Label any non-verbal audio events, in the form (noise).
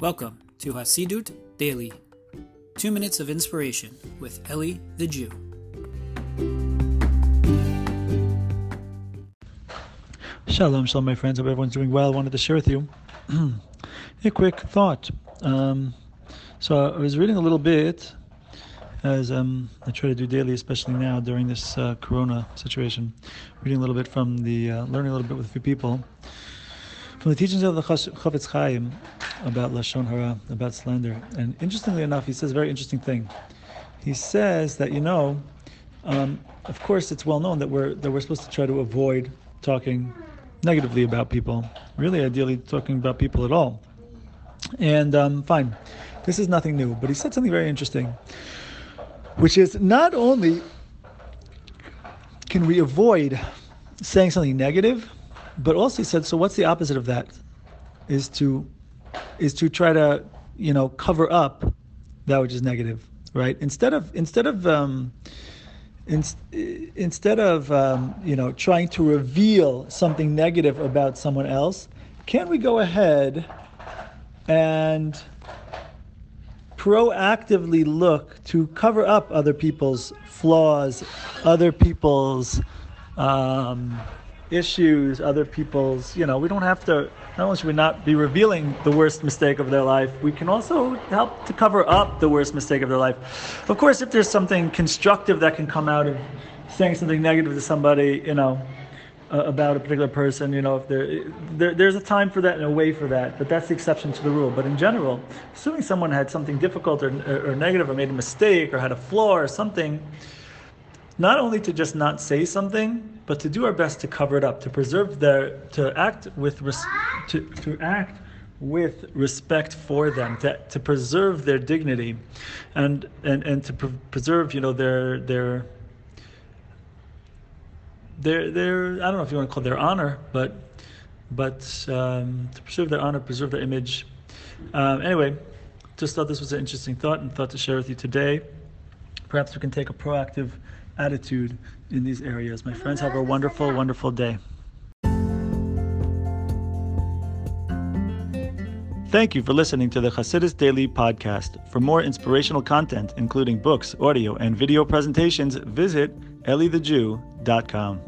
Welcome to Hasidut Daily, two minutes of inspiration with Eli the Jew. Shalom, shalom, my friends. Hope everyone's doing well. I wanted to share with you (clears throat) a quick thought. Um, so I was reading a little bit as um, I try to do daily, especially now during this uh, Corona situation. Reading a little bit from the, uh, learning a little bit with a few people from the teachings of the Chofetz Chaim about lashon hara, about slander. And interestingly enough, he says a very interesting thing. He says that you know, um, of course, it's well known that we're that we're supposed to try to avoid talking negatively about people. Really, ideally, talking about people at all. And um, fine, this is nothing new. But he said something very interesting, which is not only can we avoid saying something negative, but also he said, so what's the opposite of that? Is to is to try to you know cover up that which is negative, right? Instead of instead of um, in, instead of um, you know trying to reveal something negative about someone else, can we go ahead and proactively look to cover up other people's flaws, other people's um, issues, other people's, you know, we don't have to, not only should we not be revealing the worst mistake of their life, we can also help to cover up the worst mistake of their life. Of course, if there's something constructive that can come out of saying something negative to somebody, you know, uh, about a particular person, you know, if there, there, there's a time for that and a way for that, but that's the exception to the rule. But in general, assuming someone had something difficult or, or, or negative or made a mistake or had a flaw or something, not only to just not say something, but to do our best to cover it up, to preserve their, to act with, res, to, to act with respect for them, to, to preserve their dignity, and and and to pre- preserve, you know, their their their their I don't know if you want to call their honor, but but um, to preserve their honor, preserve their image. Um, anyway, just thought this was an interesting thought and thought to share with you today. Perhaps we can take a proactive attitude in these areas. My friends, have a wonderful, wonderful day. Thank you for listening to the Hasidus Daily Podcast. For more inspirational content, including books, audio, and video presentations, visit elithejew.com.